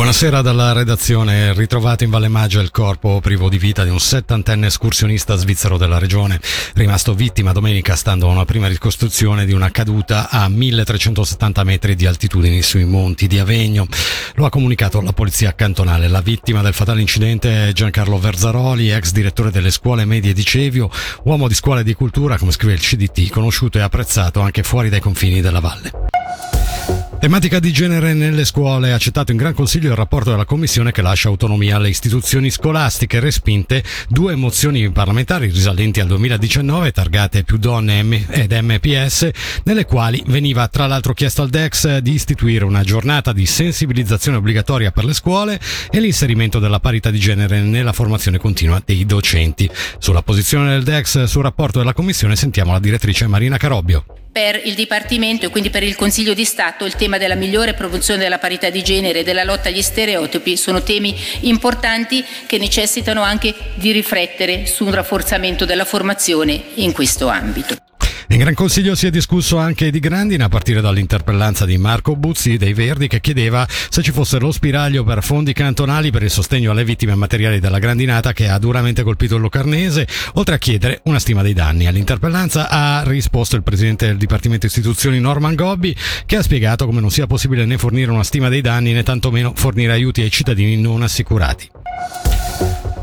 Buonasera dalla redazione. Ritrovato in Valle Maggia il corpo privo di vita di un settantenne escursionista svizzero della regione, rimasto vittima domenica stando a una prima ricostruzione di una caduta a 1370 metri di altitudine sui monti di Avegno. Lo ha comunicato la polizia cantonale. La vittima del fatale incidente è Giancarlo Verzaroli, ex direttore delle scuole medie di Cevio, uomo di scuola di cultura, come scrive il CDT, conosciuto e apprezzato anche fuori dai confini della valle. Tematica di genere nelle scuole, accettato in Gran Consiglio il rapporto della Commissione che lascia autonomia alle istituzioni scolastiche, respinte due mozioni parlamentari risalenti al 2019, targate più donne ed MPS, nelle quali veniva tra l'altro chiesto al DEX di istituire una giornata di sensibilizzazione obbligatoria per le scuole e l'inserimento della parità di genere nella formazione continua dei docenti. Sulla posizione del DEX sul rapporto della Commissione sentiamo la direttrice Marina Carobbio. Per il Dipartimento e quindi per il Consiglio di Stato il tema della migliore promozione della parità di genere e della lotta agli stereotipi sono temi importanti che necessitano anche di riflettere su un rafforzamento della formazione in questo ambito. In Gran Consiglio si è discusso anche di Grandina a partire dall'interpellanza di Marco Buzzi dei Verdi che chiedeva se ci fosse lo spiraglio per fondi cantonali per il sostegno alle vittime materiali della grandinata che ha duramente colpito il Locarnese, oltre a chiedere una stima dei danni. All'interpellanza ha risposto il presidente del Dipartimento Istituzioni Norman Gobbi che ha spiegato come non sia possibile né fornire una stima dei danni né tantomeno fornire aiuti ai cittadini non assicurati.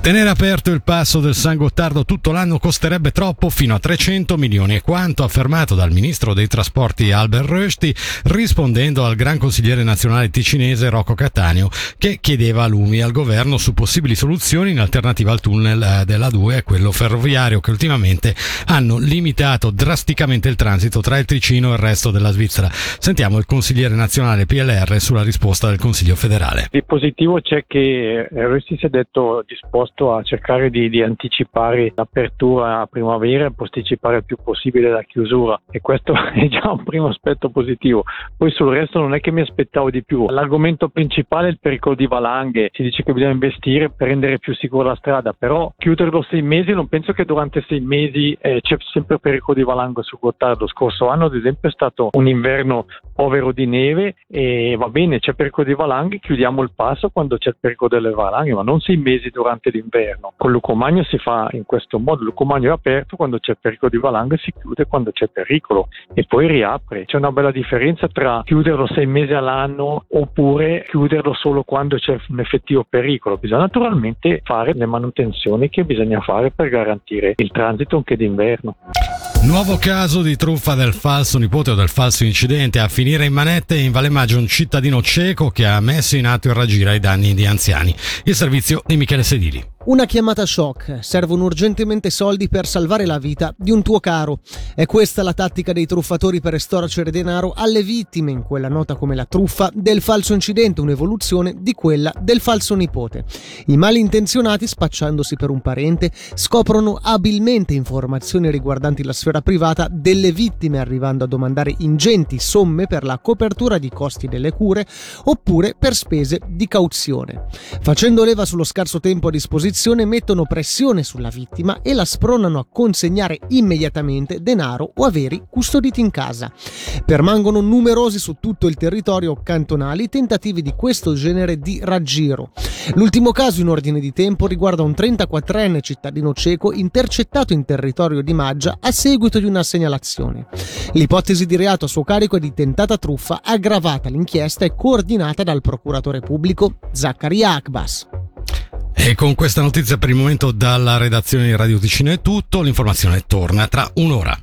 Tenere aperto il passo del San Gottardo tutto l'anno costerebbe troppo, fino a 300 milioni, è quanto affermato dal ministro dei trasporti Albert Rösti, rispondendo al gran consigliere nazionale ticinese Rocco Cattaneo, che chiedeva lumi al governo su possibili soluzioni in alternativa al tunnel eh, della 2 e quello ferroviario, che ultimamente hanno limitato drasticamente il transito tra il Ticino e il resto della Svizzera. Sentiamo il consigliere nazionale PLR sulla risposta del Consiglio federale. Di positivo c'è che Rösti si è detto disposto disposto a cercare di, di anticipare l'apertura a primavera e posticipare il più possibile la chiusura e questo è già un primo aspetto positivo. Poi sul resto non è che mi aspettavo di più. L'argomento principale è il pericolo di valanghe. Si dice che bisogna investire per rendere più sicura la strada, però chiuderlo sei mesi non penso che durante sei mesi eh, c'è sempre pericolo di valanghe su Gottardo. Lo scorso anno ad esempio è stato un inverno povero di neve e va bene, c'è pericolo di valanghe, chiudiamo il passo quando c'è il pericolo delle valanghe, ma non sei mesi durante l'inverno. Con Lucomagno si fa in questo modo, Lucomagno è aperto quando c'è pericolo di valanghe, si chiude quando c'è pericolo e poi riapre. C'è una bella differenza tra chiuderlo sei mesi all'anno oppure chiuderlo solo quando c'è un effettivo pericolo. Bisogna naturalmente fare le manutenzioni che bisogna fare per garantire il transito anche d'inverno. Nuovo caso di truffa del falso nipote o del falso incidente. A finire in manette in Valle Maggio un cittadino cieco che ha messo in atto il raggiro ai danni di anziani. Il servizio di Michele Sedili. Una chiamata shock. Servono urgentemente soldi per salvare la vita di un tuo caro. È questa la tattica dei truffatori per estorcere denaro alle vittime, in quella nota come la truffa del falso incidente, un'evoluzione di quella del falso nipote. I malintenzionati, spacciandosi per un parente, scoprono abilmente informazioni riguardanti la sfera privata delle vittime, arrivando a domandare ingenti somme per la copertura di costi delle cure oppure per spese di cauzione. Facendo leva sullo scarso tempo a disposizione, posizione mettono pressione sulla vittima e la spronano a consegnare immediatamente denaro o averi custoditi in casa. Permangono numerosi su tutto il territorio cantonali tentativi di questo genere di raggiro. L'ultimo caso in ordine di tempo riguarda un 34enne cittadino cieco intercettato in territorio di Maggia a seguito di una segnalazione. L'ipotesi di reato a suo carico è di tentata truffa aggravata. L'inchiesta è coordinata dal procuratore pubblico Zachary Akbas. E con questa notizia per il momento dalla redazione di Radio Ticino è tutto, l'informazione torna tra un'ora.